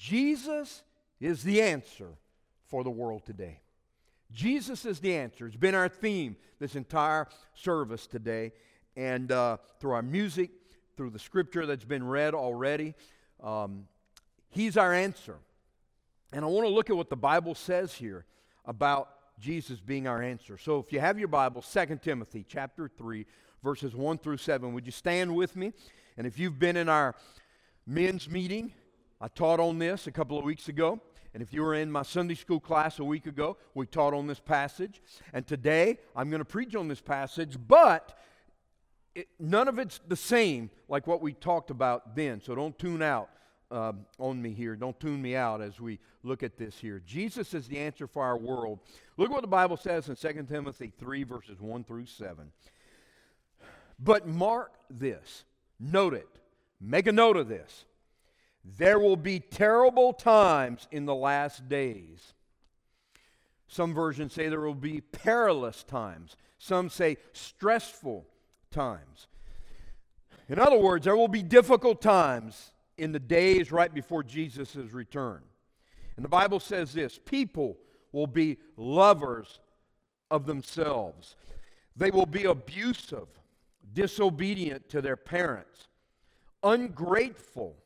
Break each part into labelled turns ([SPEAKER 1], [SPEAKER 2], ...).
[SPEAKER 1] Jesus is the answer for the world today. Jesus is the answer. It's been our theme this entire service today. And uh, through our music, through the scripture that's been read already, um, He's our answer. And I want to look at what the Bible says here about Jesus being our answer. So if you have your Bible, 2 Timothy chapter 3, verses 1 through 7, would you stand with me? And if you've been in our men's meeting, I taught on this a couple of weeks ago. And if you were in my Sunday school class a week ago, we taught on this passage. And today I'm going to preach on this passage, but it, none of it's the same like what we talked about then. So don't tune out um, on me here. Don't tune me out as we look at this here. Jesus is the answer for our world. Look what the Bible says in 2 Timothy 3, verses 1 through 7. But mark this, note it, make a note of this. There will be terrible times in the last days. Some versions say there will be perilous times. Some say stressful times. In other words, there will be difficult times in the days right before Jesus' return. And the Bible says this people will be lovers of themselves, they will be abusive, disobedient to their parents, ungrateful.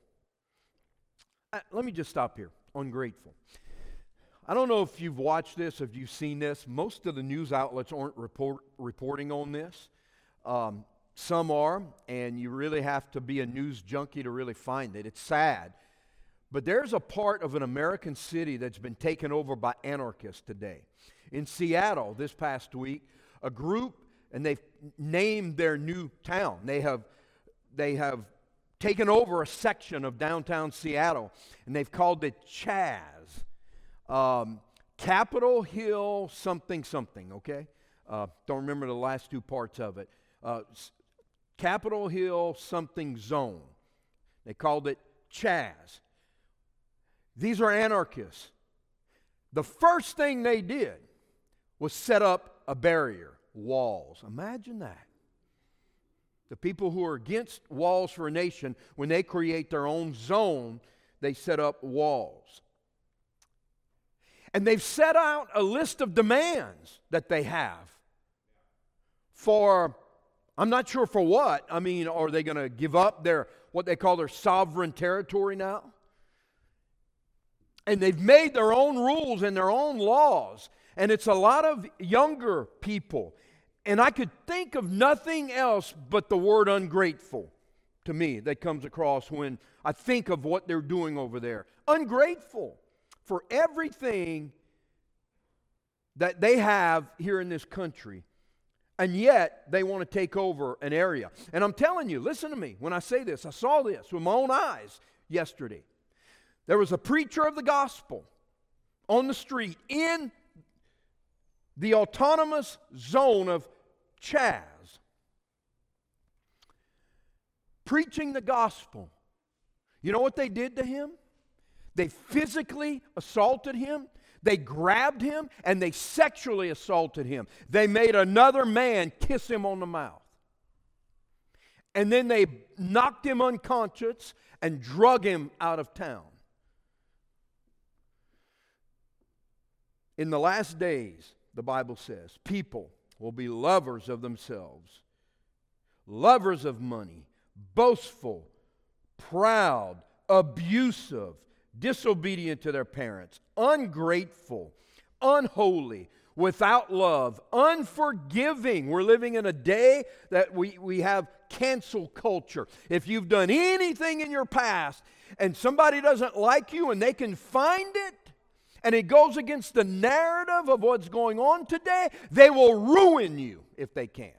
[SPEAKER 1] Let me just stop here. Ungrateful. I don't know if you've watched this, if you've seen this. Most of the news outlets aren't report, reporting on this. Um, some are, and you really have to be a news junkie to really find it. It's sad. But there's a part of an American city that's been taken over by anarchists today. In Seattle this past week, a group, and they've named their new town. They have, they have taken over a section of downtown Seattle, and they've called it Chaz. Um, Capitol Hill something something, okay? Uh, don't remember the last two parts of it. Uh, Capitol Hill something zone. They called it Chaz. These are anarchists. The first thing they did was set up a barrier, walls. Imagine that. The people who are against walls for a nation, when they create their own zone, they set up walls. And they've set out a list of demands that they have for I'm not sure for what. I mean, are they going to give up their what they call their sovereign territory now? And they've made their own rules and their own laws. And it's a lot of younger people. And I could think of nothing else but the word ungrateful to me that comes across when I think of what they're doing over there. Ungrateful for everything that they have here in this country and yet they want to take over an area. And I'm telling you, listen to me when I say this. I saw this with my own eyes yesterday. There was a preacher of the gospel on the street in the autonomous zone of Chaz, preaching the gospel. You know what they did to him? They physically assaulted him. They grabbed him and they sexually assaulted him. They made another man kiss him on the mouth. And then they knocked him unconscious and drug him out of town. In the last days, the Bible says, people will be lovers of themselves, lovers of money, boastful, proud, abusive disobedient to their parents, ungrateful, unholy, without love, unforgiving. We're living in a day that we, we have cancel culture. If you've done anything in your past and somebody doesn't like you and they can find it, and it goes against the narrative of what's going on today, they will ruin you if they can.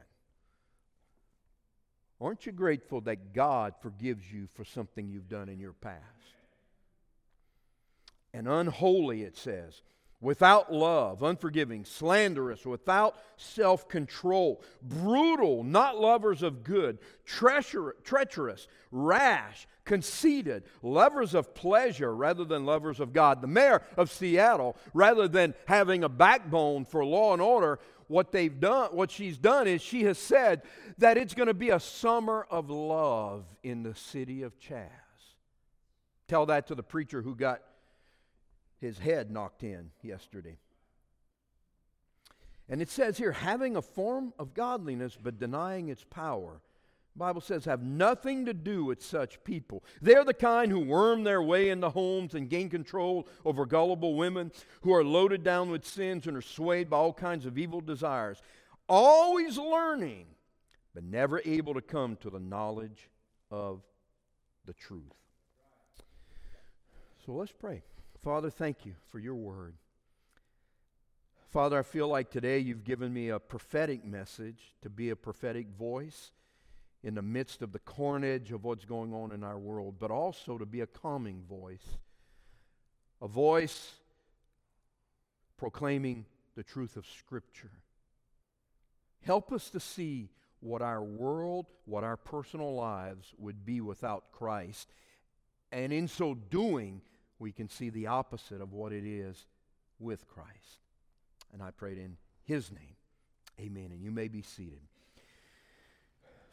[SPEAKER 1] Aren't you grateful that God forgives you for something you've done in your past? and unholy, it says, without love, unforgiving, slanderous, without self control, brutal, not lovers of good, treacherous, rash, conceited, lovers of pleasure rather than lovers of God. The mayor of Seattle, rather than having a backbone for law and order, what they've done, what she's done is she has said that it's going to be a summer of love in the city of Chaz. Tell that to the preacher who got his head knocked in yesterday. And it says here, having a form of godliness but denying its power. The Bible says, have nothing to do with such people. They're the kind who worm their way into homes and gain control over gullible women who are loaded down with sins and are swayed by all kinds of evil desires, always learning, but never able to come to the knowledge of the truth. So let's pray. Father, thank you for your word. Father, I feel like today you've given me a prophetic message to be a prophetic voice in the midst of the carnage of what's going on in our world, but also to be a calming voice, a voice proclaiming the truth of Scripture. Help us to see what our world, what our personal lives would be without Christ. And in so doing, we can see the opposite of what it is with Christ. And I prayed in his name. Amen. And you may be seated.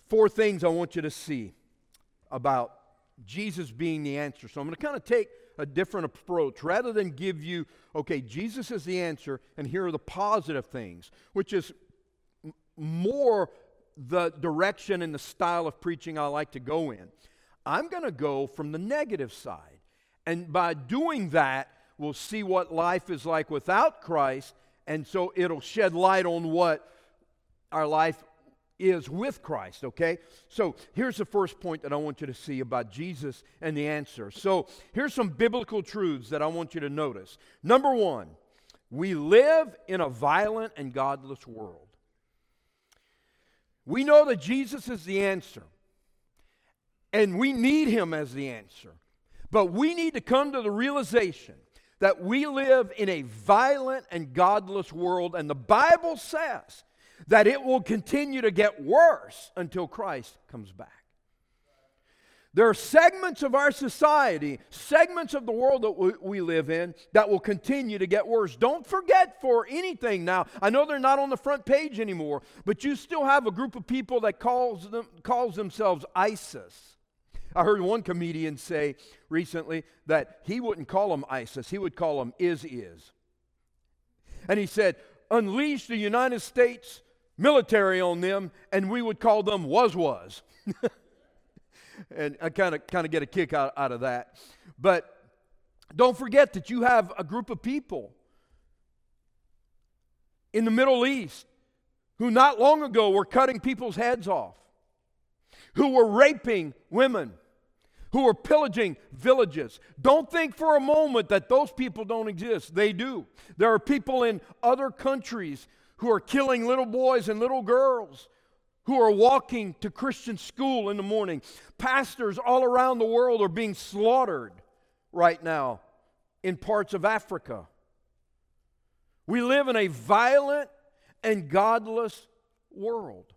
[SPEAKER 1] Four things I want you to see about Jesus being the answer. So I'm going to kind of take a different approach. Rather than give you, okay, Jesus is the answer, and here are the positive things, which is more the direction and the style of preaching I like to go in. I'm going to go from the negative side. And by doing that, we'll see what life is like without Christ and so it'll shed light on what our life is with Christ, okay? So here's the first point that I want you to see about Jesus and the answer. So here's some biblical truths that I want you to notice. Number one, we live in a violent and godless world. We know that Jesus is the answer, and we need him as the answer. But we need to come to the realization that we live in a violent and godless world, and the Bible says that it will continue to get worse until Christ comes back. There are segments of our society, segments of the world that we, live in, that will continue to get worse. Don't forget for anything now. I know they're not on the front page anymore, but you still have a group of people that calls, them, calls themselves ISIS. I heard one comedian say recently that he wouldn't call them ISIS, he would call them is is. And he said, unleash the United States military on them, and we would call them was was. and I kind of kind of get a kick out, out of that. But don't forget that you have a group of people in the Middle East who not long ago were cutting people's heads off, who were raping women, who are pillaging villages. Don't think for a moment that those people don't exist. They do. There are people in other countries who are killing little boys and little girls who are walking to Christian school in the morning. Pastors all around the world are being slaughtered right now in parts of Africa. We live in a violent and godless world.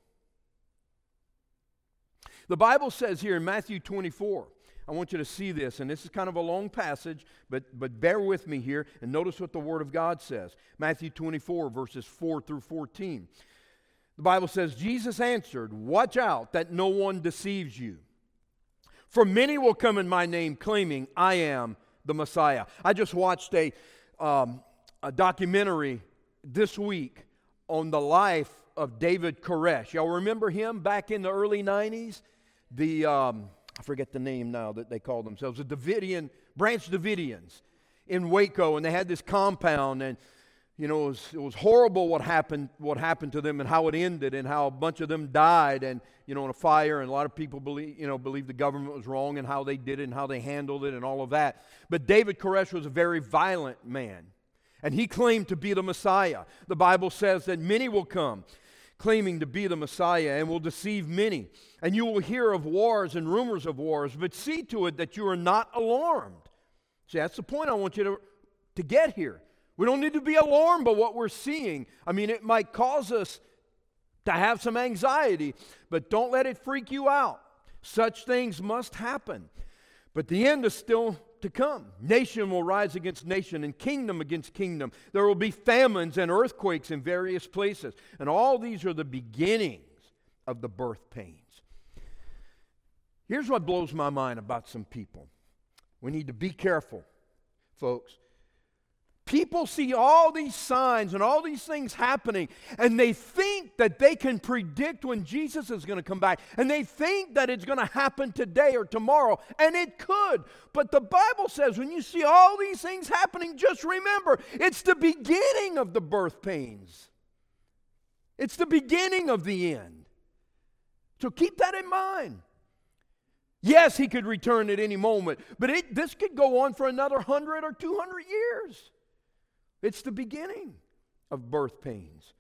[SPEAKER 1] The Bible says here in Matthew 24 I want you to see this, and this is kind of a long passage, but, but bear with me here and notice what the Word of God says. Matthew 24, verses 4 through 14. The Bible says, Jesus answered, Watch out that no one deceives you. For many will come in my name, claiming, I am the Messiah. I just watched a, um, a documentary this week on the life of David Koresh. Y'all remember him back in the early 90s? The. Um, I forget the name now that they call themselves, the Davidian, Branch Davidians in Waco, and they had this compound, and you know, it was, it was horrible what happened, what happened to them and how it ended and how a bunch of them died and, you know, in a fire and a lot of people believe, you know, believe the government was wrong and how they did it and how they handled it and all of that. But David Koresh was a very violent man and he claimed to be the Messiah. The Bible says that many will come claiming to be the Messiah and will deceive many. And you will hear of wars and rumors of wars, but see to it that you are not alarmed. See, that's the point I want you to, to get here. We don't need to be alarmed by what we're seeing. I mean, it might cause us to have some anxiety, but don't let it freak you out. Such things must happen. But the end is still to come. Nation will rise against nation and kingdom against kingdom. There will be famines and earthquakes in various places. And all these are the beginnings of the birth pains. Here's what blows my mind about some people. We need to be careful, folks. People see all these signs and all these things happening, and they think that they can predict when Jesus is going to come back, and they think that it's going to happen today or tomorrow, and it could. But the Bible says when you see all these things happening, just remember it's the beginning of the birth pains, it's the beginning of the end. So keep that in mind. Yes, he could return at any moment, but it, this could go on for another 100 or 200 years. It's the beginning of birth pains.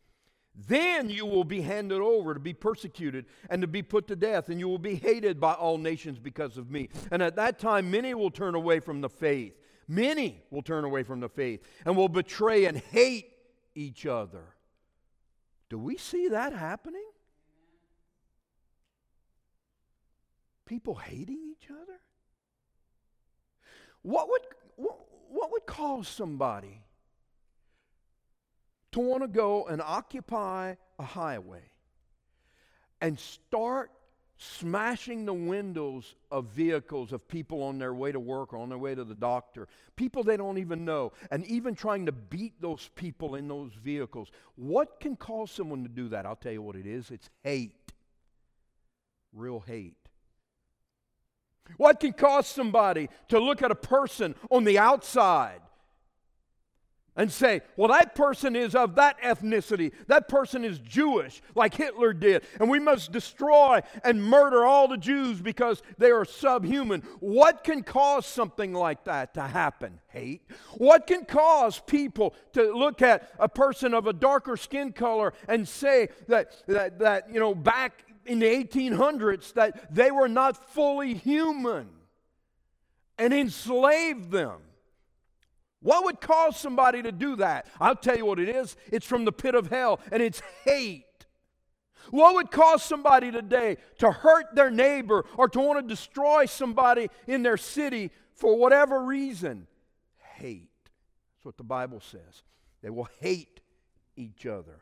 [SPEAKER 1] Then you will be handed over to be persecuted and to be put to death, and you will be hated by all nations because of me. And at that time, many will turn away from the faith. Many will turn away from the faith and will betray and hate each other. Do we see that happening? People hating each other? What would, what, what would cause somebody to want to go and occupy a highway and start smashing the windows of vehicles of people on their way to work or on their way to the doctor, people they don't even know, and even trying to beat those people in those vehicles. What can cause someone to do that? I'll tell you what it is it's hate. Real hate. What can cause somebody to look at a person on the outside and say, well, that person is of that ethnicity. That person is Jewish, like Hitler did. And we must destroy and murder all the Jews because they are subhuman. What can cause something like that to happen? Hate. What can cause people to look at a person of a darker skin color and say that, that, that you know, back in the 1800s, that they were not fully human and enslave them? What would cause somebody to do that? I'll tell you what it is it's from the pit of hell, and it's hate. What would cause somebody today to hurt their neighbor or to want to destroy somebody in their city for whatever reason? Hate. That's what the Bible says. They will hate each other.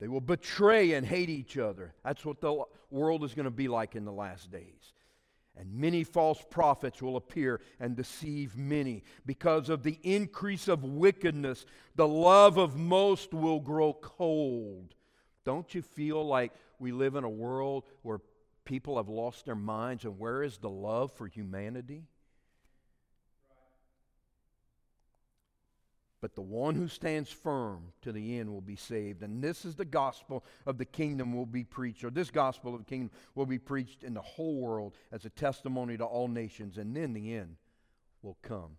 [SPEAKER 1] They will betray and hate each other. That's what the world is going to be like in the last days. And many false prophets will appear and deceive many. Because of the increase of wickedness, the love of most will grow cold. Don't you feel like we live in a world where people have lost their minds? And where is the love for humanity? But the one who stands firm to the end will be saved. And this is the gospel of the kingdom will be preached, or this gospel of the kingdom will be preached in the whole world as a testimony to all nations, and then the end will come.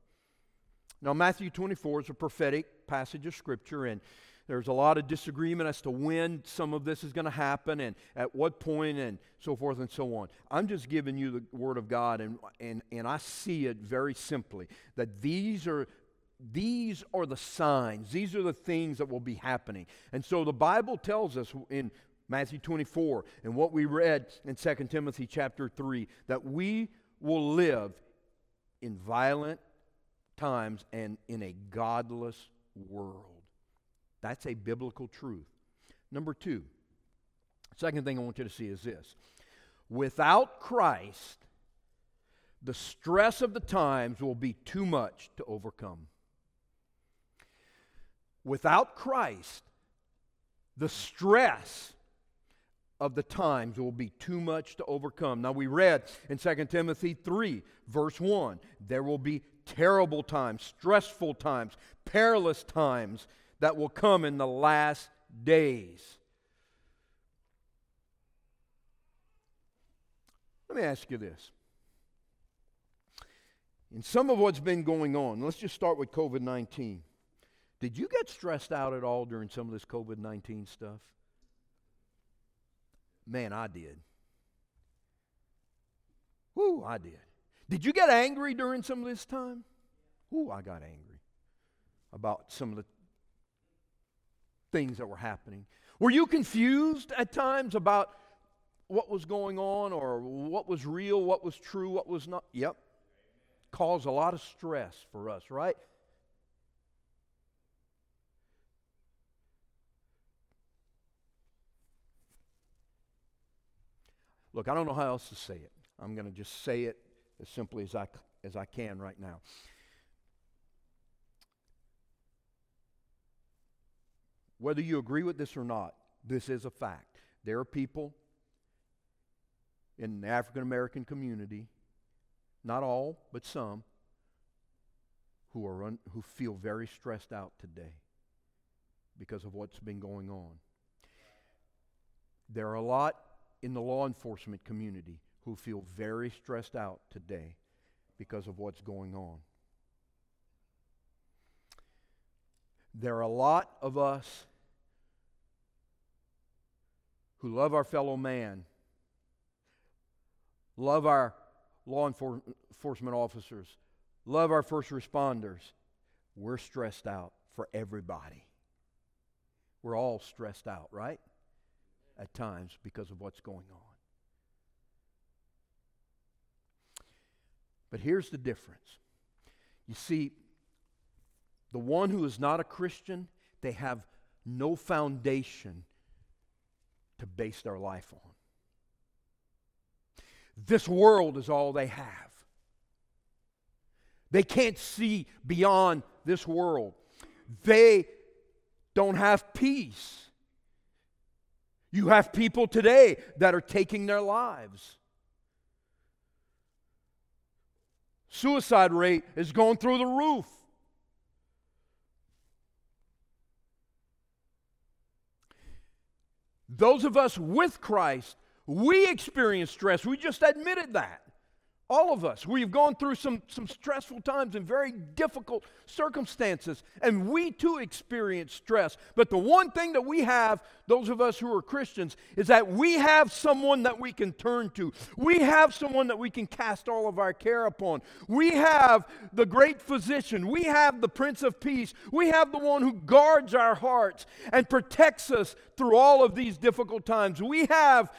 [SPEAKER 1] Now, Matthew 24 is a prophetic passage of Scripture, and there's a lot of disagreement as to when some of this is going to happen and at what point and so forth and so on. I'm just giving you the Word of God, and, and, and I see it very simply that these are these are the signs, these are the things that will be happening. And so the Bible tells us in Matthew 24 and what we read in 2 Timothy chapter 3 that we will live in violent times and in a godless world. That's a biblical truth. Number two, second thing I want you to see is this without Christ, the stress of the times will be too much to overcome. Without Christ, the stress of the times will be too much to overcome. Now, we read in 2 Timothy 3, verse 1, there will be terrible times, stressful times, perilous times that will come in the last days. Let me ask you this. In some of what's been going on, let's just start with COVID 19. Did you get stressed out at all during some of this COVID 19 stuff? Man, I did. Whoo, I did. Did you get angry during some of this time? Whoo, I got angry about some of the things that were happening. Were you confused at times about what was going on or what was real, what was true, what was not? Yep. Caused a lot of stress for us, right? Look, I don't know how else to say it. I'm going to just say it as simply as I, as I can right now. Whether you agree with this or not, this is a fact. There are people in the African American community, not all, but some, who, are un, who feel very stressed out today because of what's been going on. There are a lot in the law enforcement community who feel very stressed out today because of what's going on. There are a lot of us who love our fellow man, love our law enforcement officers, love our first responders. We're stressed out for everybody. We're all stressed out, right? At times because of what's going on. But here's the difference. You see, the one who is not a Christian, they have no foundation to base their life on. This world is all they have. They can't see beyond this world. They don't have peace. You have people today that are taking their lives. Suicide rate is going through the roof. Those of us with Christ, we experience stress. We just admitted that. All of us. We've gone through some, some stressful times and very difficult circumstances, and we too experience stress. But the one thing that we have, those of us who are Christians, is that we have someone that we can turn to. We have someone that we can cast all of our care upon. We have the great physician. We have the Prince of Peace. We have the one who guards our hearts and protects us through all of these difficult times. We have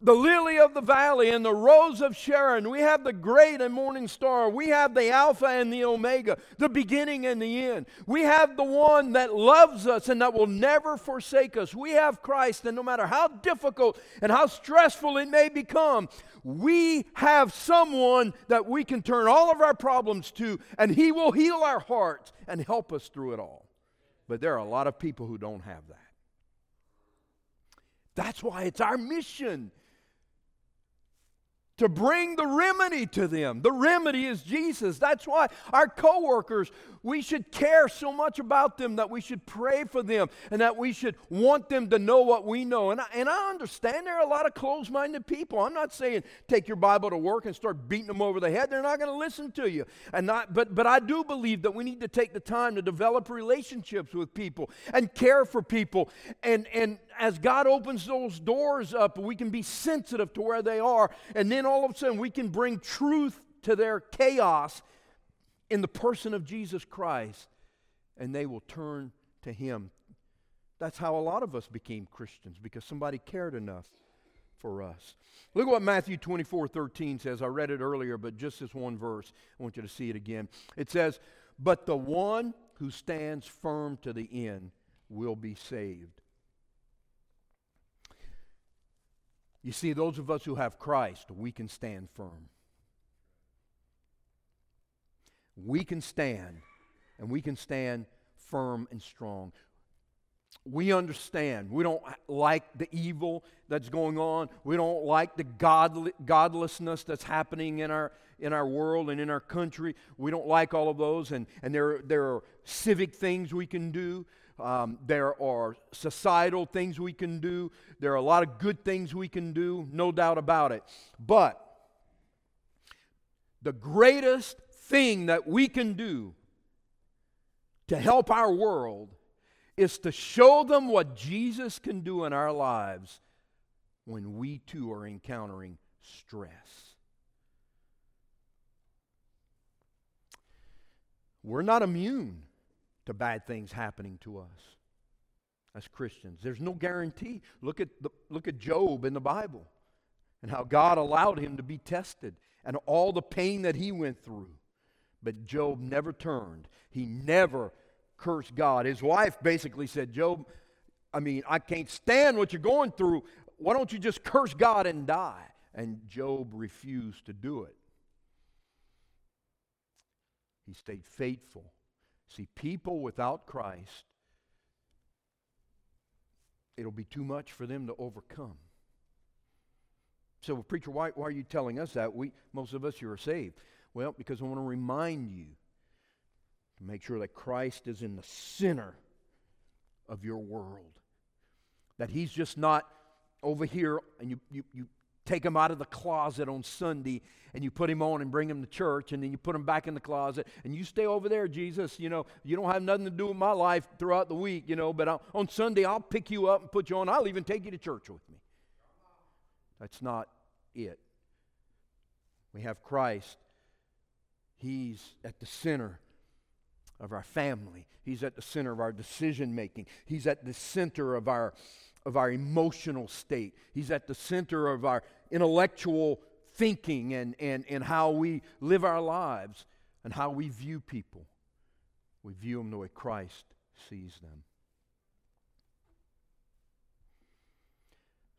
[SPEAKER 1] the lily of the valley and the rose of Sharon. We have the great and morning star. We have the Alpha and the Omega, the beginning and the end. We have the one that loves us and that will never forsake us. We have Christ, and no matter how difficult and how stressful it may become, we have someone that we can turn all of our problems to, and He will heal our hearts and help us through it all. But there are a lot of people who don't have that. That's why it's our mission to bring the remedy to them. The remedy is Jesus. That's why our coworkers, we should care so much about them that we should pray for them and that we should want them to know what we know. And I, and I understand there are a lot of closed minded people. I'm not saying take your Bible to work and start beating them over the head. They're not going to listen to you. And not, but, but I do believe that we need to take the time to develop relationships with people and care for people. And, and as God opens those doors up, we can be sensitive to where they are. And then all of a sudden, we can bring truth to their chaos in the person of Jesus Christ, and they will turn to Him. That's how a lot of us became Christians because somebody cared enough for us. Look at what Matthew 24 13 says. I read it earlier, but just this one verse. I want you to see it again. It says, But the one who stands firm to the end will be saved. You see, those of us who have Christ, we can stand firm. we can stand, and we can stand firm and strong. We understand. We don't like the evil that's going on. We don't like the godlessness that's happening in our, in our world and in our country. We don't like all of those. And, and there, there are civic things we can do. Um, there are societal things we can do. There are a lot of good things we can do, no doubt about it. But the greatest thing that we can do to help our world is to show them what Jesus can do in our lives when we too are encountering stress. We're not immune to bad things happening to us as Christians. There's no guarantee. Look at, the, look at Job in the Bible and how God allowed him to be tested and all the pain that he went through. But Job never turned. He never cursed God. His wife basically said, Job, I mean, I can't stand what you're going through. Why don't you just curse God and die? And Job refused to do it. He stayed faithful. See, people without Christ, it'll be too much for them to overcome. So, well, preacher, why, why are you telling us that? We, most of us here are saved. Well, because I want to remind you to make sure that Christ is in the center of your world. That He's just not over here and you, you, you take him out of the closet on Sunday and you put him on and bring him to church and then you put him back in the closet and you stay over there, Jesus. You know, you don't have nothing to do with my life throughout the week, you know, but I'll, on Sunday I'll pick you up and put you on. I'll even take you to church with me. That's not it. We have Christ. He's at the center of our family. He's at the center of our decision making. He's at the center of our of our emotional state. He's at the center of our intellectual thinking and, and, and how we live our lives and how we view people. We view them the way Christ sees them.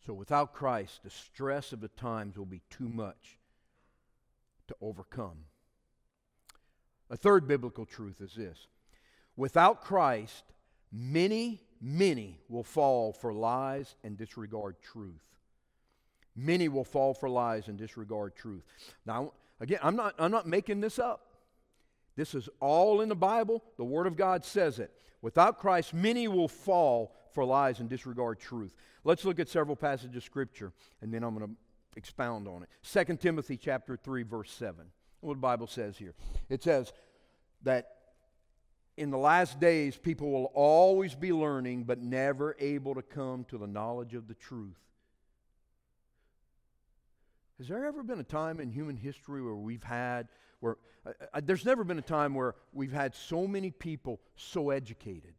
[SPEAKER 1] So without Christ, the stress of the times will be too much to overcome. A third biblical truth is this without Christ, many many will fall for lies and disregard truth. Many will fall for lies and disregard truth. Now, again, I'm not, I'm not making this up. This is all in the Bible. The Word of God says it. Without Christ, many will fall for lies and disregard truth. Let's look at several passages of Scripture, and then I'm going to expound on it. 2 Timothy chapter 3, verse 7. What the Bible says here. It says that in the last days, people will always be learning, but never able to come to the knowledge of the truth. Has there ever been a time in human history where we've had, where uh, uh, there's never been a time where we've had so many people so educated?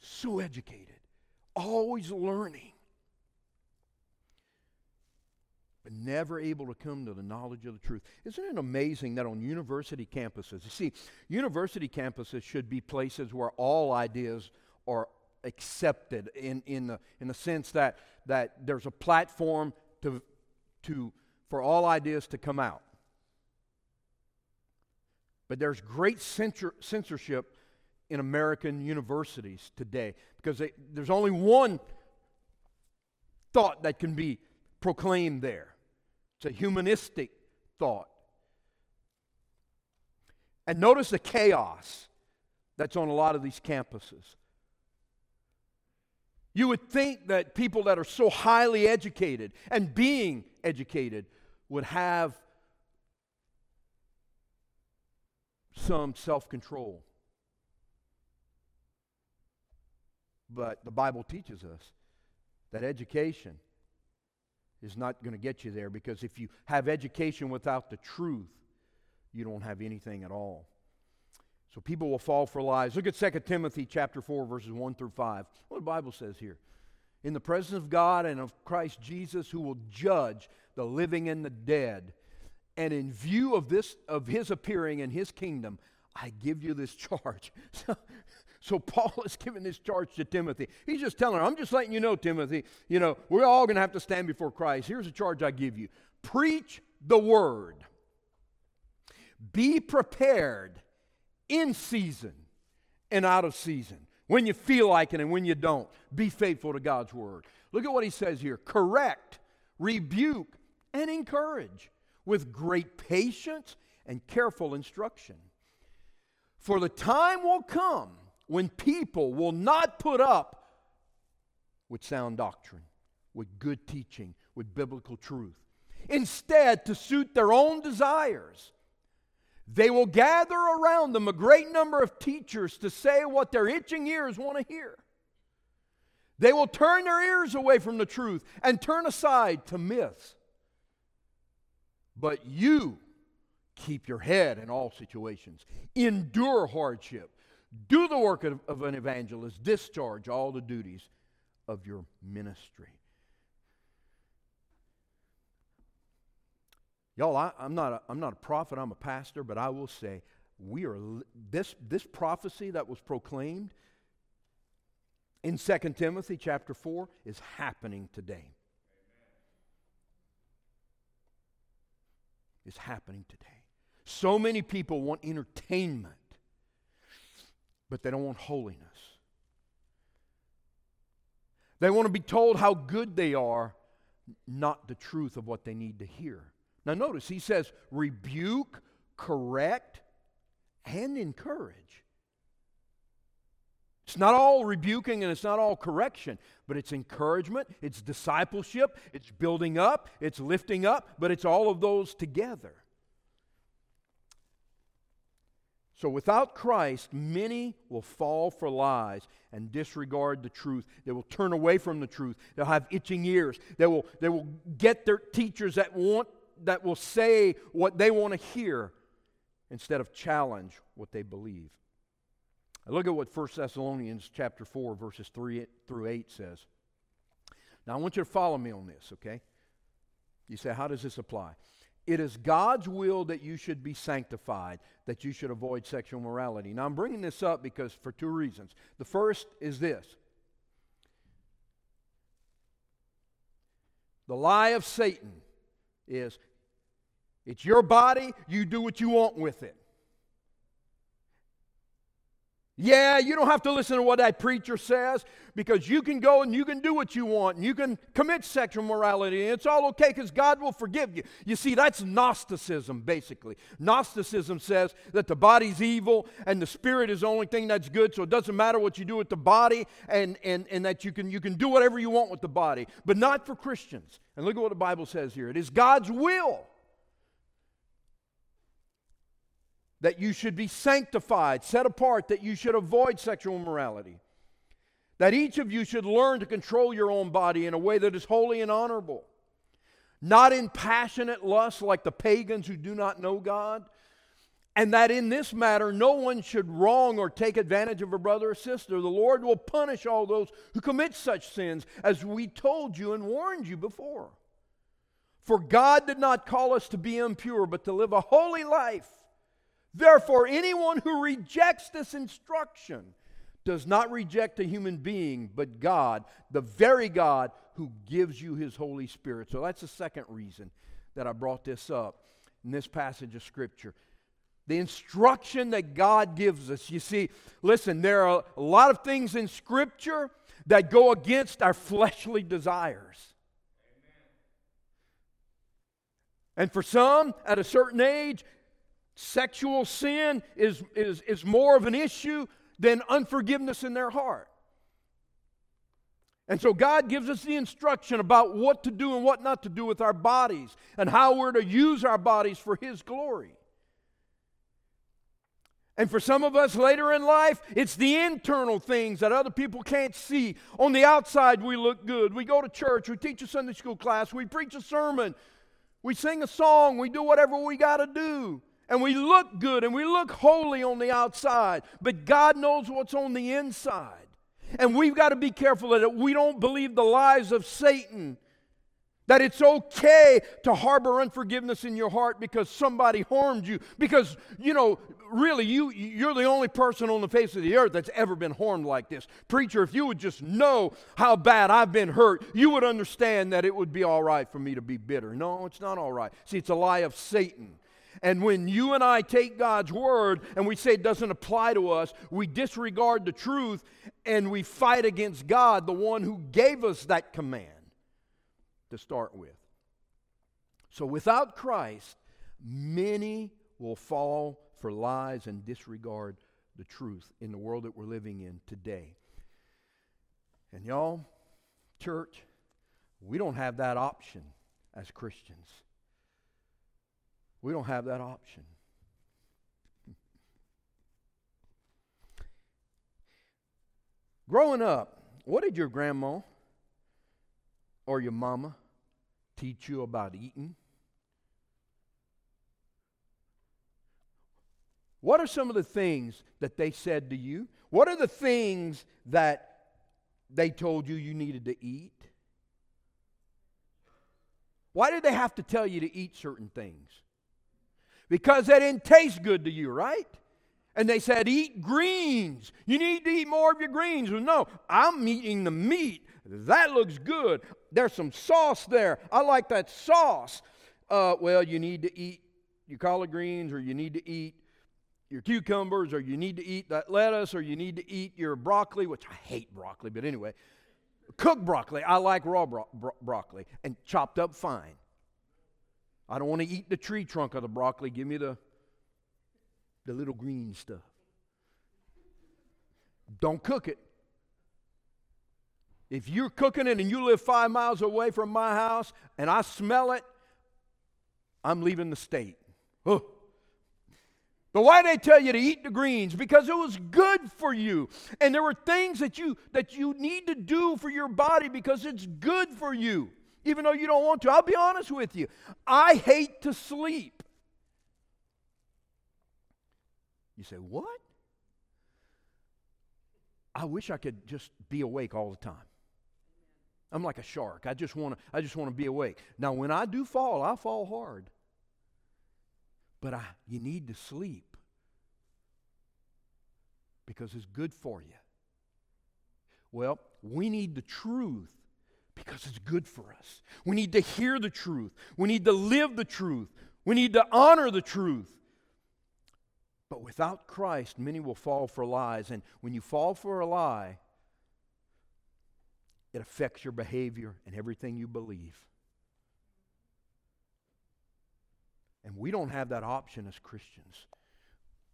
[SPEAKER 1] So educated, always learning but never able to come to the knowledge of the truth. Isn't it amazing that on university campuses, you see, university campuses should be places where all ideas are accepted in, in, the, in the sense that, that there's a platform to, to, for all ideas to come out. But there's great censor, censorship in American universities today because they, there's only one thought that can be proclaimed there. It's a humanistic thought. And notice the chaos that's on a lot of these campuses. You would think that people that are so highly educated and being educated would have some self control. But the Bible teaches us that education is not going to get you there because if you have education without the truth, you don't have anything at all. So people will fall for lies. Look at 2 Timothy chapter 4 verses 1 through 5. What the Bible says here. In the presence of God and of Christ Jesus who will judge the living and the dead, and in view of this of his appearing in his kingdom, I give you this charge. So so Paul is giving this charge to Timothy. He's just telling him, I'm just letting you know, Timothy, you know, we're all to have to stand before Christ. Here's a charge I give you preach the word, be prepared in season and out of season. When you feel like it and when you don't, be faithful to God's word. Look at what he says here correct, rebuke, and encourage with great patience and careful instruction. For the time will come when people will not put up with sound doctrine, with good teaching, with biblical truth. Instead, to suit their own desires, they will gather around them a great number of teachers to say what their itching ears want to hear. They will turn their ears away from the truth and turn aside to myths. But you keep your head in all situations, endure hardship do the work of, of an evangelist, discharge all the duties of your ministry. Y'all, I, am not a, I'm not a prophet, I'm a pastor, but I will say we are this this prophecy that was proclaimed in 2 Timothy chapter 4 is happening today. Is happening today. So many people want entertainment, but they don't want holiness. They want to be told how good they are, not the truth of what they need to hear. Now, notice he says, rebuke, correct, and encourage. It's not all rebuking and it's not all correction, but it's encouragement, it's discipleship, it's building up, it's lifting up, but it's all of those together. So without Christ, many will fall for lies and disregard the truth. They will turn away from the truth. They'll have itching ears. They will, they will get their teachers that want that will say what they want to hear instead of challenge what they believe. look at what 1 Thessalonians chapter 4 verses 3 through 8 says. Now I want you to follow me on this, okay? You say how does this apply? It is God's will that you should be sanctified, that you should avoid sexual morality. Now, I'm bringing this up because for two reasons. The first is this the lie of Satan is it's your body, you do what you want with it. Yeah, you don't have to listen to what that preacher says because you can go and you can do what you want and you can commit sexual morality and it's all okay because God will forgive you. You see, that's Gnosticism, basically. Gnosticism says that the body's evil and the spirit is the only thing that's good, so it doesn't matter what you do with the body and, and, and that you can, you can do whatever you want with the body, but not for Christians. And look at what the Bible says here it is God's will that you should be sanctified, set apart, that you should avoid sexual immorality, that each of you should learn to control your own body in a way that is holy and honorable, not in passionate lust like the pagans who do not know God, and that in this matter no one should wrong or take advantage of a brother or sister. The Lord will punish all those who commit such sins, as we told you and warned you before. For God did not call us to be impure, but to live a holy life. Therefore, anyone who rejects this instruction does not reject a human being, but God, the very God who gives you his Holy Spirit. So that's the second reason that I brought this up in this passage of Scripture. The instruction that God gives us. You see, listen, there are a lot of things in Scripture that go against our fleshly desires. And for some, at a certain age, sexual sin is, is, is more of an issue than unforgiveness in their heart. And so God gives us the instruction about what to do and what not to do with our bodies and how we're to use our bodies for His glory. And for some of us later in life, it's the internal things that other people can't see. On the outside, we look good. We go to church, we teach a Sunday school class, we preach a sermon, we sing a song, we do whatever we got to do and we look good and we look holy on the outside, but God knows what's on the inside. And we've got to be careful that we don't believe the lies of Satan. That it's okay to harbor unforgiveness in your heart because somebody harmed you. Because, you know, really, you, you're the only person on the face of the earth that's ever been harmed like this. Preacher, if you would just know how bad I've been hurt, you would understand that it would be all right for me to be bitter. No, it's not all right. See, it's a lie of Satan. And when you and I take God's word and we say it doesn't apply to us, we disregard the truth and we fight against God, the one who gave us that command to start with. So without Christ, many will fall for lies and disregard the truth in the world that we're living in today. And y'all, church, we don't have that option as Christians. We don't have that option. Growing up, what did your grandma or your mama teach you about eating? What are some of the things that they said to you? What are the things that they told you you needed to eat? Why did they have to tell you to eat certain things? Because they didn't taste good to you, right? And they said, Eat greens. You need to eat more of your greens. Well, no, I'm eating the meat. That looks good. There's some sauce there. I like that sauce. Uh, well, you need to eat your collard greens or you need to eat your cucumbers or you need to eat that lettuce or you need to eat your broccoli, which I hate broccoli, but anyway, cooked broccoli. I like raw bro- bro- broccoli and chopped up fine. I don't want to eat the tree trunk of the broccoli. Give me the, the little green stuff. Don't cook it. If you're cooking it and you live five miles away from my house and I smell it, I'm leaving the state. But why they tell you to eat the greens? Because it was good for you. And there were things that you that you need to do for your body because it's good for you, even though you don't want to. I'll be honest with you. I hate to sleep. You say, what? I wish I could just be awake all the time. I'm like a shark. I just want to I just want to be awake. Now when I do fall, I fall hard. But I, you need to sleep because it's good for you. Well, we need the truth because it's good for us. We need to hear the truth. We need to live the truth. We need to honor the truth. But without Christ, many will fall for lies. And when you fall for a lie, it affects your behavior and everything you believe. And we don't have that option as Christians.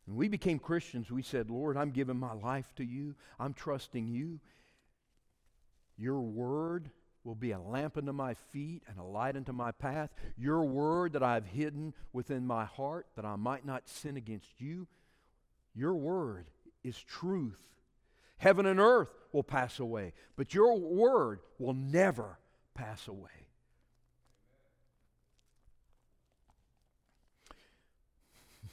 [SPEAKER 1] When we became Christians, we said, Lord, I'm giving my life to you. I'm trusting you. Your word will be a lamp unto my feet and a light unto my path. Your word that I've hidden within my heart that I might not sin against you. Your word is truth. Heaven and earth will pass away, but your word will never pass away.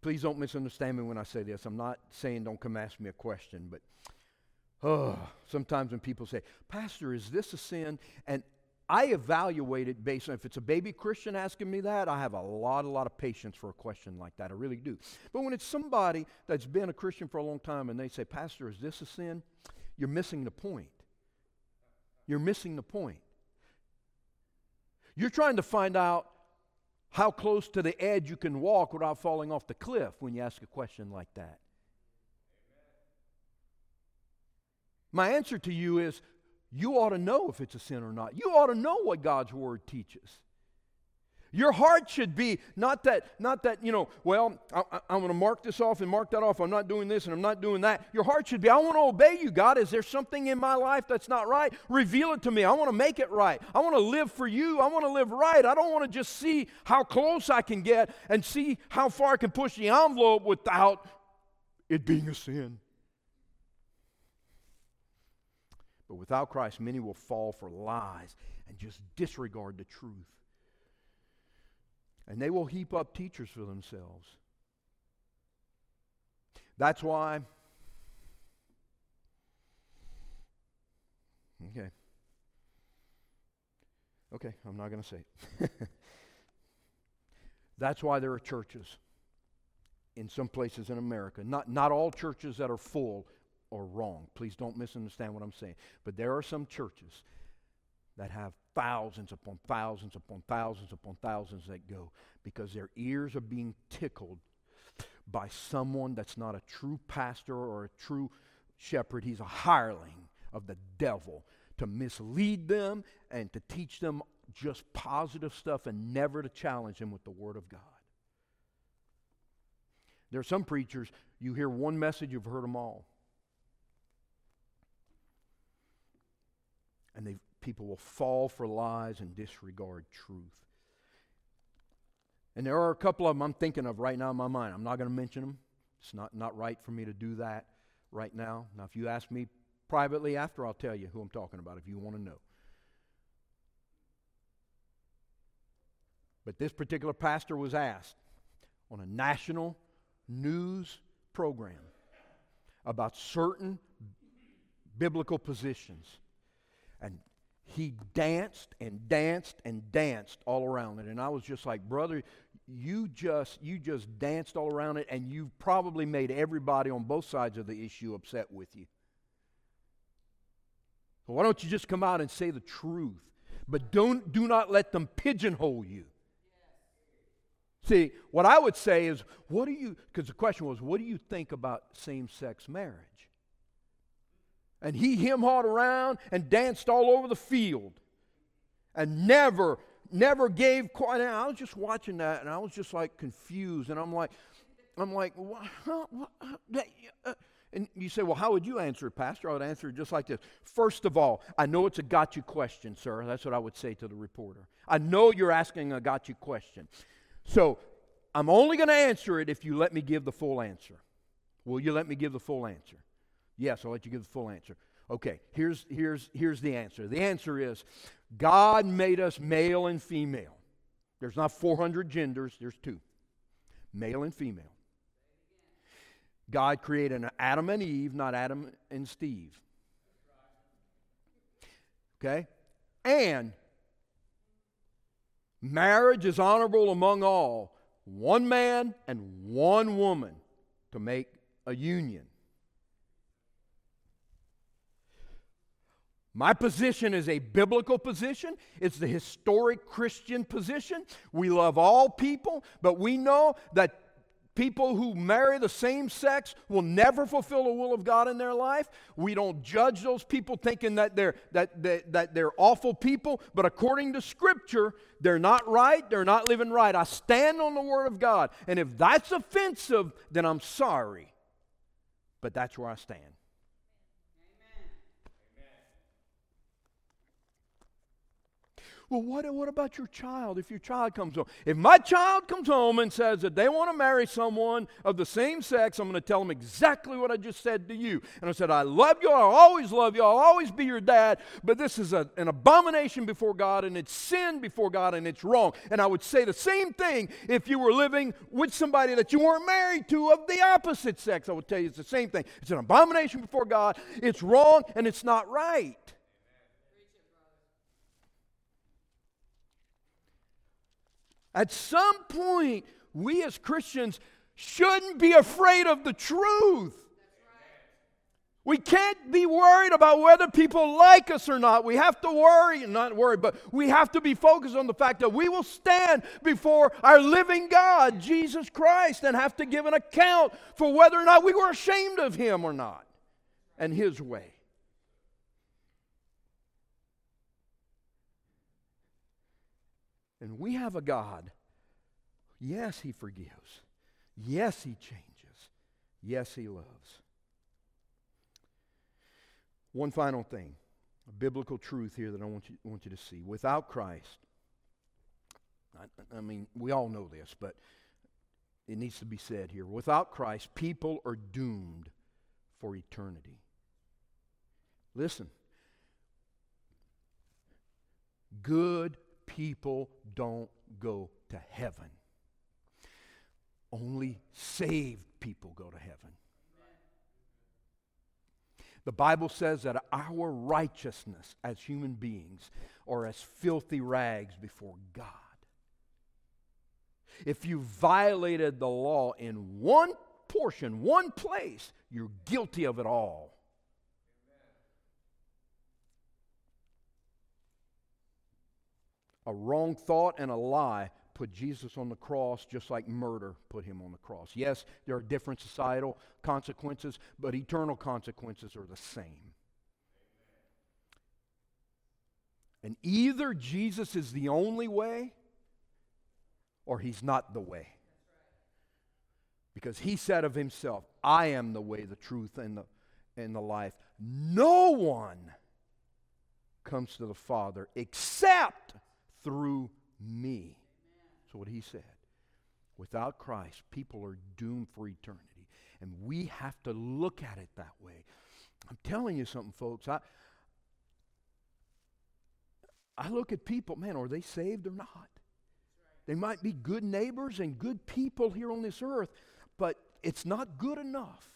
[SPEAKER 1] Please don't misunderstand me when I say this. I'm not saying don't come ask me a question, but oh, sometimes when people say, Pastor, is this a sin? And I evaluate it based on if it's a baby Christian asking me that, I have a lot, a lot of patience for a question like that. I really do. But when it's somebody that's been a Christian for a long time and they say, Pastor, is this a sin? You're missing the point. You're missing the point. You're trying to find out how close to the edge you can walk without falling off the cliff when you ask a question like that. My answer to you is you ought to know if it's a sin or not. You ought to know what God's word teaches. Your heart should be not that, not that, you know, well, I, am going to mark this off and mark that off. I'm not doing this and I'm not doing that. Your heart should be, I want to obey you, God. Is there something in my life that's not right? Reveal it to me. I want to make it right. I want to live for you. I want to live right. I don't want to just see how close I can get and see how far I can push the envelope without it being a sin. But without Christ, many will fall for lies and just disregard the truth and they will heap up teachers for themselves. That's why. Okay. Okay, I'm not going to say it. That's why there are churches in some places in America. Not, not all churches that are full are wrong. Please don't misunderstand what I'm saying. But there are some churches that have thousands upon thousands upon thousands upon thousands that go because their ears are being tickled by someone that's not a true pastor or a true shepherd. He's a hireling of the devil to mislead them and to teach them just positive stuff and never to challenge them with the Word of God. There are some preachers, you hear one message, you've heard them all. And they people will fall for lies and disregard truth. And there are a couple of them I'm thinking of right now in my mind. I'm not going to mention them. It's not, not right for me to do that right now. Now, if you ask me privately after, I'll tell you who I'm talking about if you want to know. But this particular pastor was asked on a national news program about certain biblical positions. He danced and danced and danced all around it. And i was just like brother you just you just danced all around it and you've probably made everybody on both sides of the issue upset with you. So why don't you just come out and say the truth? But don't do not let them pigeonhole you. See, what I would say is, what do you, because the question was, what do you think about same sex marriage? And he him hawed around and danced all over the field and never, never gave quite. I was just watching that and I was just like confused. And I'm like, I'm like, what, what, uh, and you say, well, how would you answer it, Pastor? I would answer it just like this. First of all, I know it's a got you question, sir. That's what I would say to the reporter. I know you're asking a got you question. So I'm only going to answer it if you let me give the full answer. Will you let me give the full answer? Yes, I'll let you give the full answer. Okay, here's, here's, here's the answer. The answer is God made us male and female. There's not 400 genders, there's two male and female. God created an Adam and Eve, not Adam and Steve. Okay? And marriage is honorable among all, one man and one woman to make a union. My position is a biblical position. It's the historic Christian position. We love all people, but we know that People who marry the same sex will never fulfill the will of God in their life. We don't judge those people thinking that they're, that, that, that they're awful people, but according to Scripture, they're not right, they're not living right. I stand on the Word of God, and if that's offensive, then I'm sorry. But that's where I stand. Well, what, what about your child if your child comes home? If my child comes home and says that they want to marry someone of the same sex, I'm going to tell them exactly what I just said to you. And I said, I love you, I'll always love you, I'll always be your dad, but this is a, an abomination before God and it's sin before God and it's wrong. And I would say the same thing if you were living with somebody that you weren't married to of the opposite sex. I would tell you it's the same thing. It's an abomination before God, it's wrong, and it's not right. At some point, we as Christians shouldn't be afraid of the truth. We can't be worried about whether people like us or not. We have to worry, not worry, but we have to be focused on the fact that we will stand before our living God, Jesus Christ, and have to give an account for whether or not we were ashamed of Him or not and His way. And we have a God. Yes, He forgives. Yes, He changes. Yes, He loves. One final thing, a biblical truth here that I want you, want you to see. Without Christ, I, I mean, we all know this, but it needs to be said here. Without Christ, people are doomed for eternity. Listen. Good people don't go to heaven. Only saved people go to heaven. The Bible says that our righteousness as human beings are as filthy rags before God. If you violated the law in one portion, one place, you're guilty of it all. A wrong thought and a lie put Jesus on the cross just like murder put him on the cross. Yes, there are different societal consequences, but eternal consequences are the same. And either Jesus is the only way or he's not the way. Because he said of himself, I am the way, the truth, and the, and the life. No one comes to the Father except through me. That's what he said. Without Christ, people are doomed for eternity. And we have to look at it that way. I'm telling you something, folks. I, I look at people, man, are they saved or not? They might be good neighbors and good people here on this earth, but it's not good enough.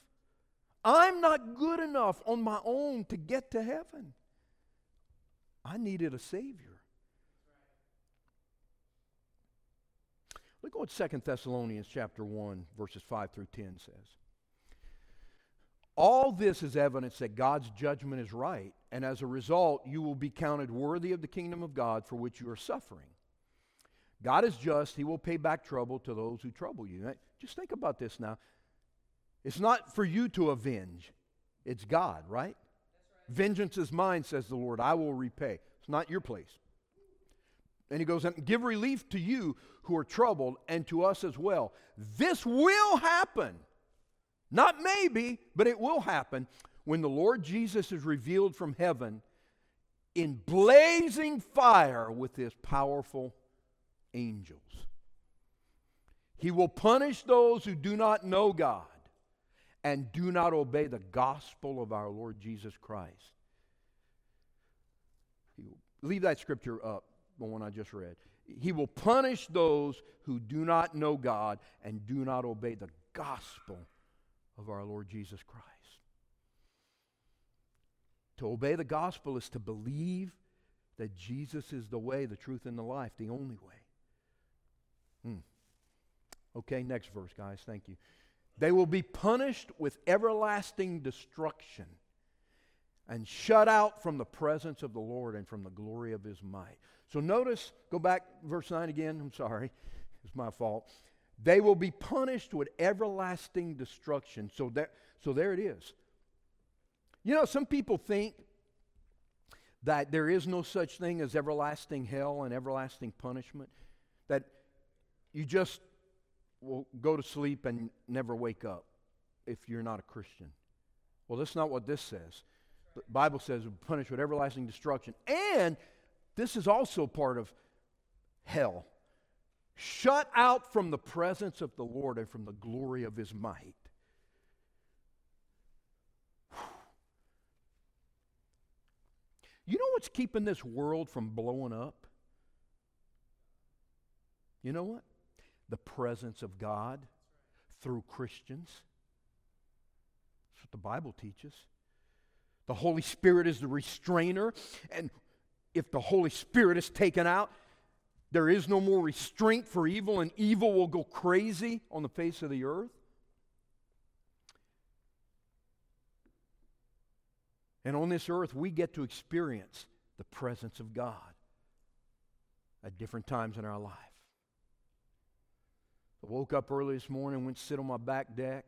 [SPEAKER 1] I'm not good enough on my own to get to heaven. I needed a Savior. Look at what Second Thessalonians chapter 1, verses 5 through 10 says. All this is evidence that God's judgment is right, and as a result, you will be counted worthy of the kingdom of God for which you are suffering. God is just. He will pay back trouble to those who trouble you. Just think about this now. It's not for you to avenge, it's God, right? right? Vengeance is mine, says the Lord. I will repay. It's not your place. And he goes, and give relief to you who are troubled and to us as well. This will happen. Not maybe, but it will happen when the Lord Jesus is revealed from heaven in blazing fire with his powerful angels. He will punish those who do not know God and do not obey the gospel of our Lord Jesus Christ. Leave that scripture up, the one I just read. He will punish those who do not know God and do not obey the gospel of our Lord Jesus Christ. To obey the gospel is to believe that Jesus is the way, the truth, and the life, the only way. Hmm. Okay, next verse, guys. Thank you. They will be punished with everlasting destruction and shut out from the presence of the Lord and from the glory of his might. So notice, go back, verse 9 again. I'm sorry, it's my fault. They will be punished with everlasting destruction. So there, so there it is. You know, some people think that there is no such thing as everlasting hell and everlasting punishment, that you just will go to sleep and never wake up if you're not a Christian. Well, that's not what this says. The Bible says punished with everlasting destruction. And this is also part of hell. Shut out from the presence of the Lord and from the glory of his might. You know what's keeping this world from blowing up? You know what? The presence of God through Christians. That's what the Bible teaches. The Holy Spirit is the restrainer, and if the Holy Spirit is taken out, there is no more restraint for evil, and evil will go crazy on the face of the earth. And on this earth, we get to experience the presence of God at different times in our life. I woke up early this morning, went sit on my back deck,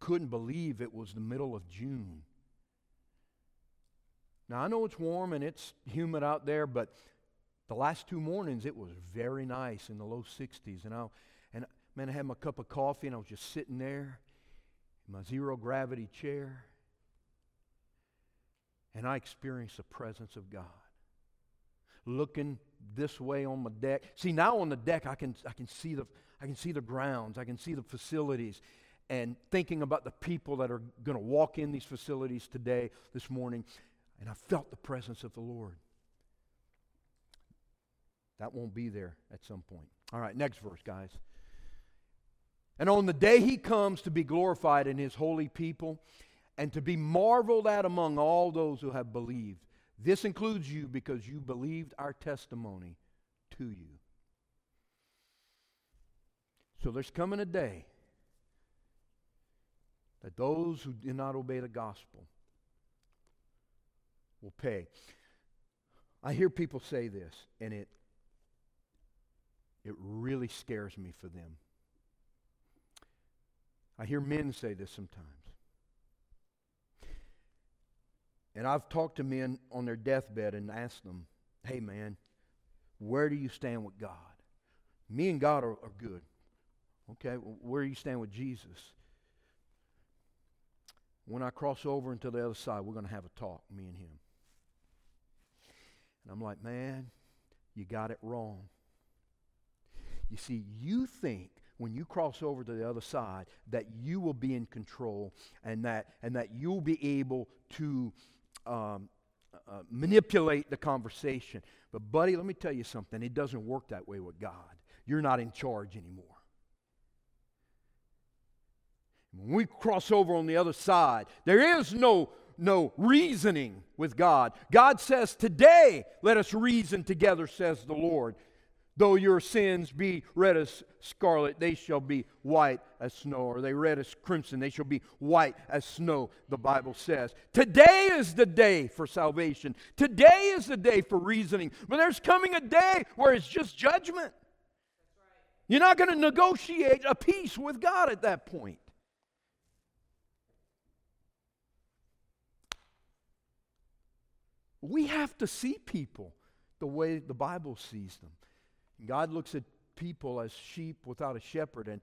[SPEAKER 1] couldn't believe it was the middle of June. Now, I know it's warm and it's humid out there, but the last two mornings it was very nice in the low 60s. And I, and man, I had my cup of coffee and I was just sitting there in my zero gravity chair and I experienced the presence of God. Looking this way on my deck. See, now on the deck, I can, I can, see, the, I can see the grounds, I can see the facilities, and thinking about the people that are going to walk in these facilities today, this morning, and I felt the presence of the Lord. That won't be there at some point. All right, next verse, guys. And on the day he comes to be glorified in his holy people, and to be marveled at among all those who have believed. This includes you because you believed our testimony to you. So there's coming a day that those who did not obey the gospel will pay. I hear people say this, and it, it really scares me for them. I hear men say this sometimes. And I've talked to men on their deathbed and asked them, hey, man, where do you stand with God? Me and God are, are good. Okay, well, where do you stand with Jesus? When I cross over into the other side, we're going to have a talk, me and him. And I'm like, man, you got it wrong. You see, you think when you cross over to the other side that you will be in control and that and that you'll be able to um, uh, manipulate the conversation. But, buddy, let me tell you something. It doesn't work that way with God. You're not in charge anymore. When we cross over on the other side, there is no, no reasoning with God. God says, Today, let us reason together, says the Lord. Though your sins be red as scarlet, they shall be white as snow. Or they red as crimson, they shall be white as snow, the Bible says. Today is the day for salvation. Today is the day for reasoning. But there's coming a day where it's just judgment. You're not going to negotiate a peace with God at that point. We have to see people the way the Bible sees them. God looks at people as sheep without a shepherd, and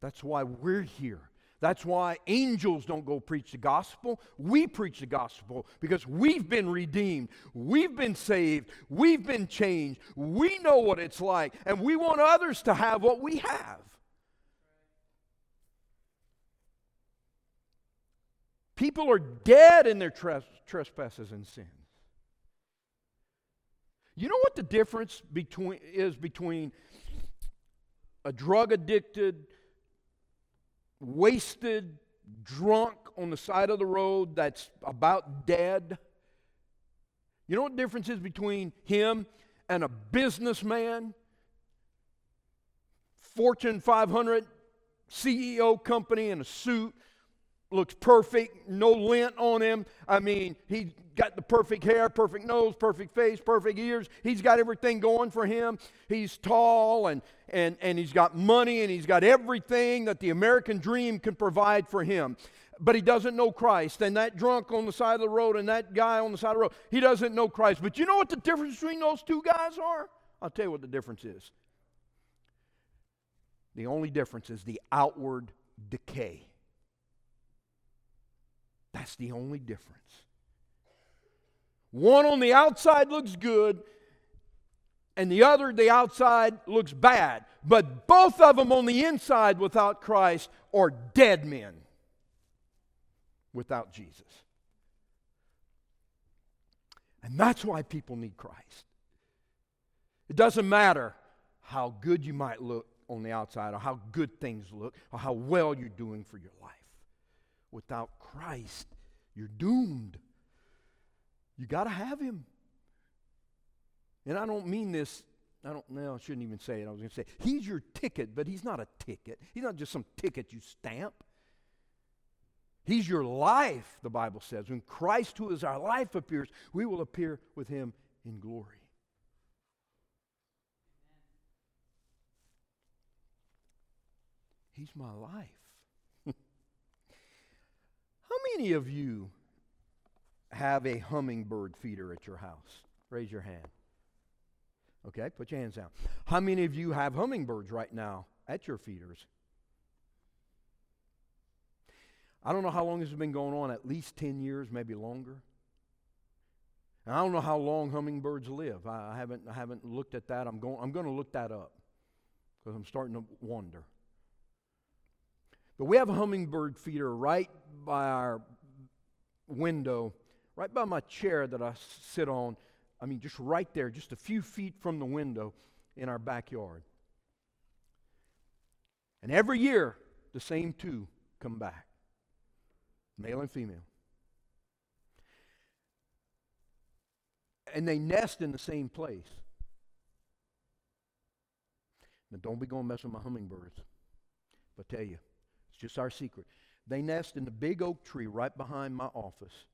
[SPEAKER 1] that's why we're here. That's why angels don't go preach the gospel. We preach the gospel because we've been redeemed. We've been saved. We've been changed. We know what it's like, and we want others to have what we have. People are dead in their trespasses and sins. You know what the difference between, is between a drug addicted, wasted, drunk on the side of the road that's about dead? You know what the difference is between him and a businessman, Fortune 500 CEO company in a suit, looks perfect, no lint on him. I mean, he got the perfect hair, perfect nose, perfect face, perfect ears. He's got everything going for him. He's tall and, and, and he's got money and he's got everything that the American dream can provide for him. But he doesn't know Christ. And that drunk on the side of the road and that guy on the side of the road, he doesn't know Christ. But you know what the difference between those two guys are? I'll tell you what the difference is. The only difference is the outward decay. That's the only difference. One on the outside looks good, and the other, the outside, looks bad. But both of them on the inside without Christ are dead men without Jesus. And that's why people need Christ. It doesn't matter how good you might look on the outside or how good things look or how well you're doing for your life. Without Christ, you're doomed. You got to have him. And I don't mean this, I don't, no, I shouldn't even say it. I was going to say, he's your ticket, but he's not a ticket. He's not just some ticket you stamp. He's your life, the Bible says. When Christ, who is our life, appears, we will appear with him in glory. He's my life. Many of you have a hummingbird feeder at your house? Raise your hand. Okay, put your hands down. How many of you have hummingbirds right now at your feeders? I don't know how long this has been going on, at least 10 years, maybe longer. And I don't know how long hummingbirds live. I, I haven't, I haven't looked at that. I'm going, I'm going to look that up because I'm starting to wonder. But we have a hummingbird feeder right by our window right by my chair that I sit on. I mean, just right there, just a few feet from the window in our backyard. And every year, the same two come back male and female. And they nest in the same place. Now, don't be going mess with my hummingbirds. But tell you, just our secret. They nest in the big oak tree right behind my office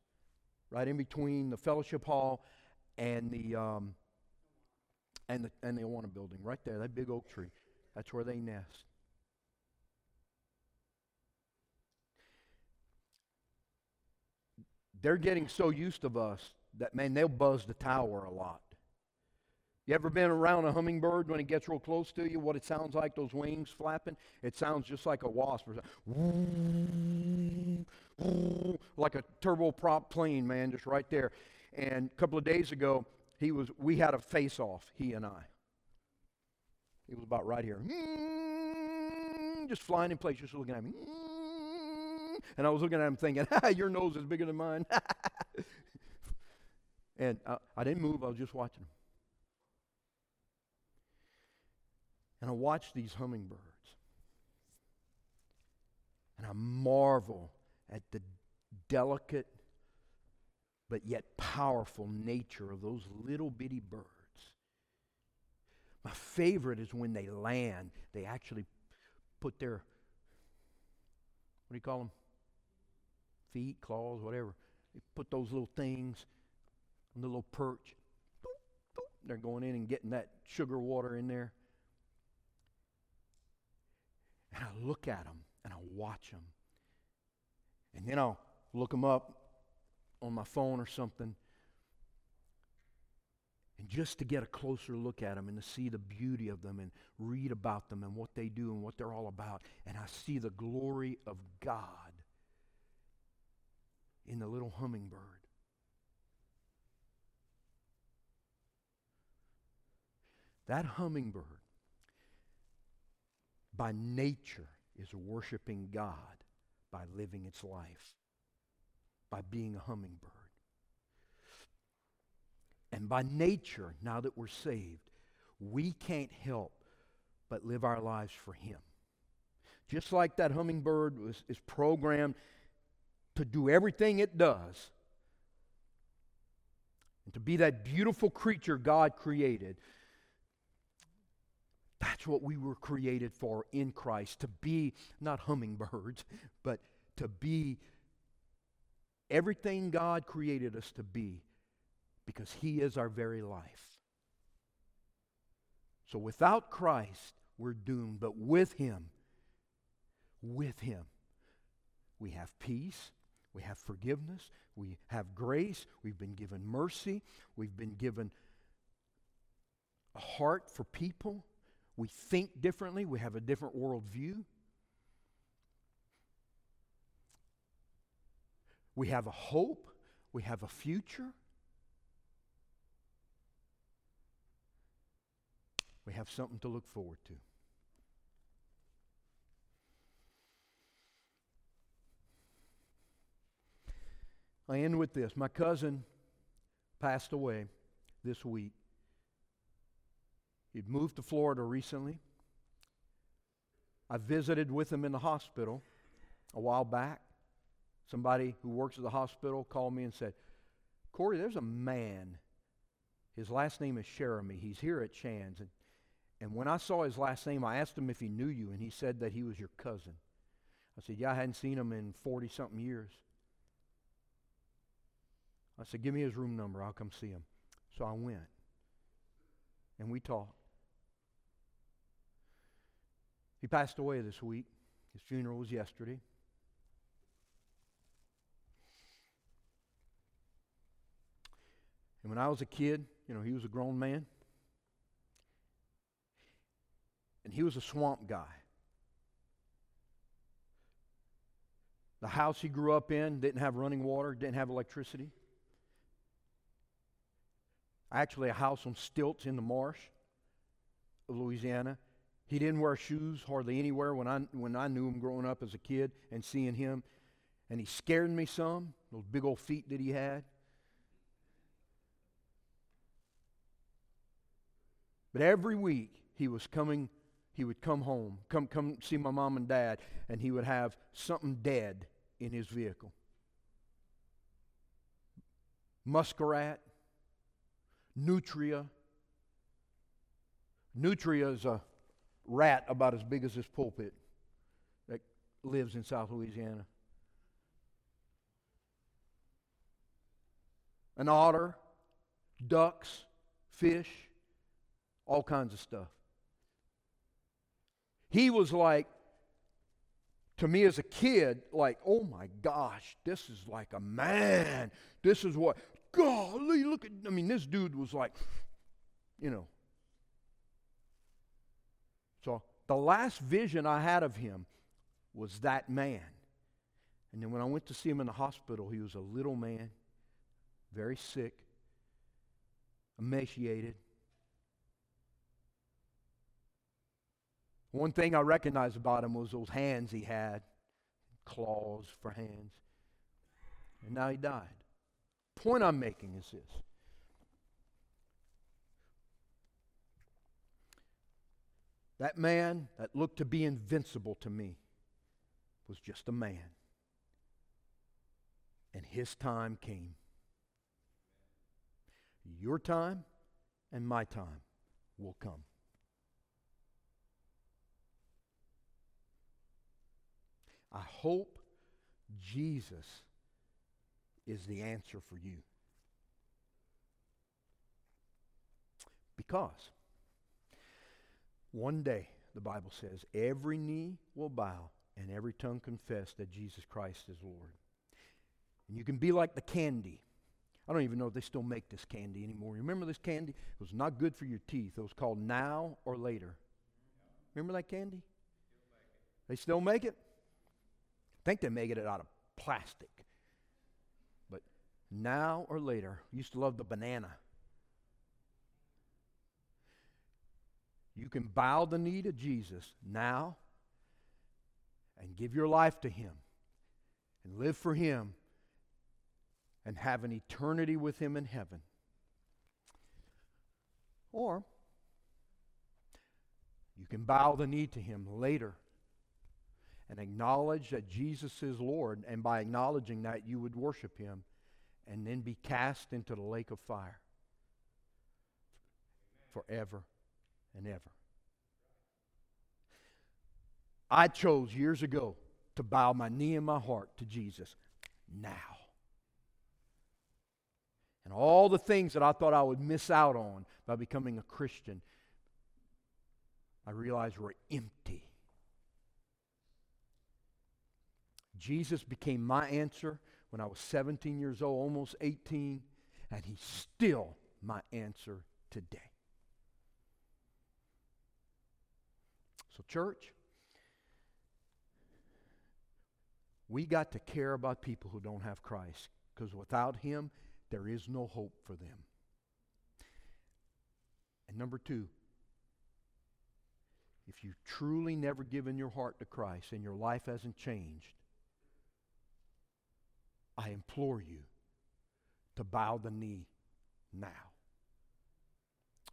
[SPEAKER 1] right in between the fellowship hall and the um, and the and the Awana building, right there, that big oak tree. That's where they nest. They're getting so used to us that man, they'll buzz the tower a lot. You ever been around a hummingbird when it gets real close to you? What it sounds like, those wings flapping? It sounds just like a wasp. or something. Like a turboprop plane, man, just right there. And a couple of days ago, he was. We had a face-off, he and I. He was about right here, just flying in place, just looking at me. And I was looking at him thinking, "Your nose is bigger than mine." and I, I didn't move. I was just watching him. And I watch these hummingbirds. And I marvel at the delicate but yet powerful nature of those little bitty birds. My favorite is when they land, they actually put their, what do you call them? Feet, claws, whatever. They put those little things on the little perch. They're going in and getting that sugar water in there. And I look at them and I watch them. And then I'll look them up on my phone or something. And just to get a closer look at them and to see the beauty of them and read about them and what they do and what they're all about. And I see the glory of God in the little hummingbird. That hummingbird, by nature, is worshiping God by living its life, by being a hummingbird. And by nature, now that we're saved, we can't help but live our lives for Him. Just like that hummingbird was, is programmed to do everything it does and to be that beautiful creature God created. That's what we were created for in Christ to be not hummingbirds, but to be everything God created us to be because He is our very life. So without Christ, we're doomed. But with Him, with Him, we have peace, we have forgiveness, we have grace, we've been given mercy, we've been given a heart for people, we think differently, we have a different worldview. We have a hope, we have a future. We have something to look forward to. I end with this. My cousin passed away this week. He'd moved to Florida recently. I visited with him in the hospital a while back. Somebody who works at the hospital called me and said, Corey, there's a man. His last name is Sheremy. He's here at Shands. And and when I saw his last name, I asked him if he knew you, and he said that he was your cousin. I said, Yeah, I hadn't seen him in 40 something years. I said, Give me his room number. I'll come see him. So I went. And we talked. He passed away this week. His funeral was yesterday. And when I was a kid, you know, he was a grown man. and he was a swamp guy. The house he grew up in didn't have running water, didn't have electricity. Actually, a house on stilts in the marsh of Louisiana. He didn't wear shoes hardly anywhere when I, when I knew him growing up as a kid and seeing him. And he scared me some, those big old feet that he had. But every week he was coming he would come home, come, come see my mom and dad, and he would have something dead in his vehicle. Muskrat, nutria. Nutria is a rat about as big as this pulpit that lives in South Louisiana. An otter, ducks, fish, all kinds of stuff. He was like, to me as a kid, like, oh my gosh, this is like a man. This is what, golly, look at, I mean, this dude was like, you know. So the last vision I had of him was that man. And then when I went to see him in the hospital, he was a little man, very sick, emaciated. One thing I recognized about him was those hands he had, claws for hands. And now he died. Point I'm making is this. That man that looked to be invincible to me was just a man. And his time came. Your time and my time will come. I hope Jesus is the answer for you. Because one day, the Bible says, every knee will bow and every tongue confess that Jesus Christ is Lord. And you can be like the candy. I don't even know if they still make this candy anymore. You remember this candy? It was not good for your teeth. It was called Now or Later. Remember that candy? They still make it? I think they make it out of plastic. But now or later, used to love the banana. You can bow the knee to Jesus now and give your life to Him and live for Him and have an eternity with Him in heaven. Or you can bow the knee to Him later and acknowledge that Jesus is Lord, and by acknowledging that, you would worship Him and then be cast into the lake of fire forever and ever. I chose years ago to bow my knee and my heart to Jesus now. And all the things that I thought I would miss out on by becoming a Christian, I realized were empty. Jesus became my answer when I was 17 years old, almost 18, and he's still my answer today. So, church, we got to care about people who don't have Christ because without Him, there is no hope for them. And number two, if you've truly never given your heart to Christ and your life hasn't changed, I implore you to bow the knee now.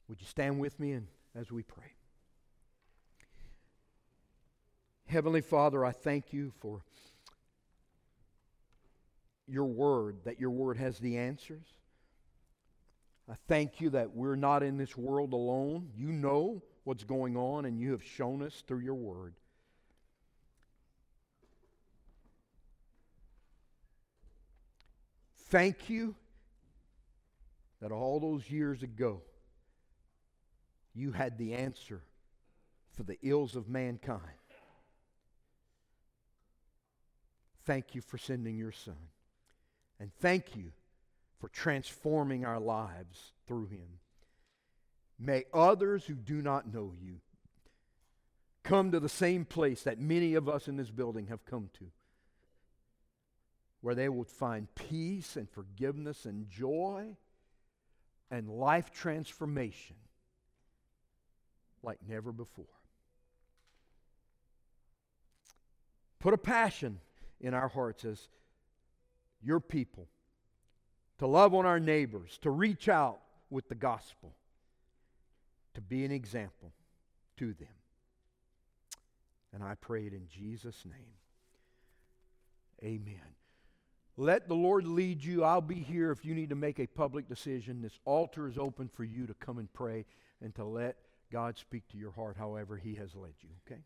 [SPEAKER 1] Would you stand with me and as we pray? Heavenly Father, I thank you for your word, that your word has the answers. I thank you that we're not in this world alone. You know what's going on, and you have shown us through your word. Thank you that all those years ago, you had the answer for the ills of mankind. Thank you for sending your son. And thank you for transforming our lives through him. May others who do not know you come to the same place that many of us in this building have come to where they will find peace and forgiveness and joy and life transformation like never before. Put a passion in our hearts as your people to love on our neighbors, to reach out with the gospel, to be an example to them. And I pray it in Jesus' name. Amen. Let the Lord lead you. I'll be here if you need to make a public decision. This altar is open for you to come and pray and to let God speak to your heart however He has led you, okay?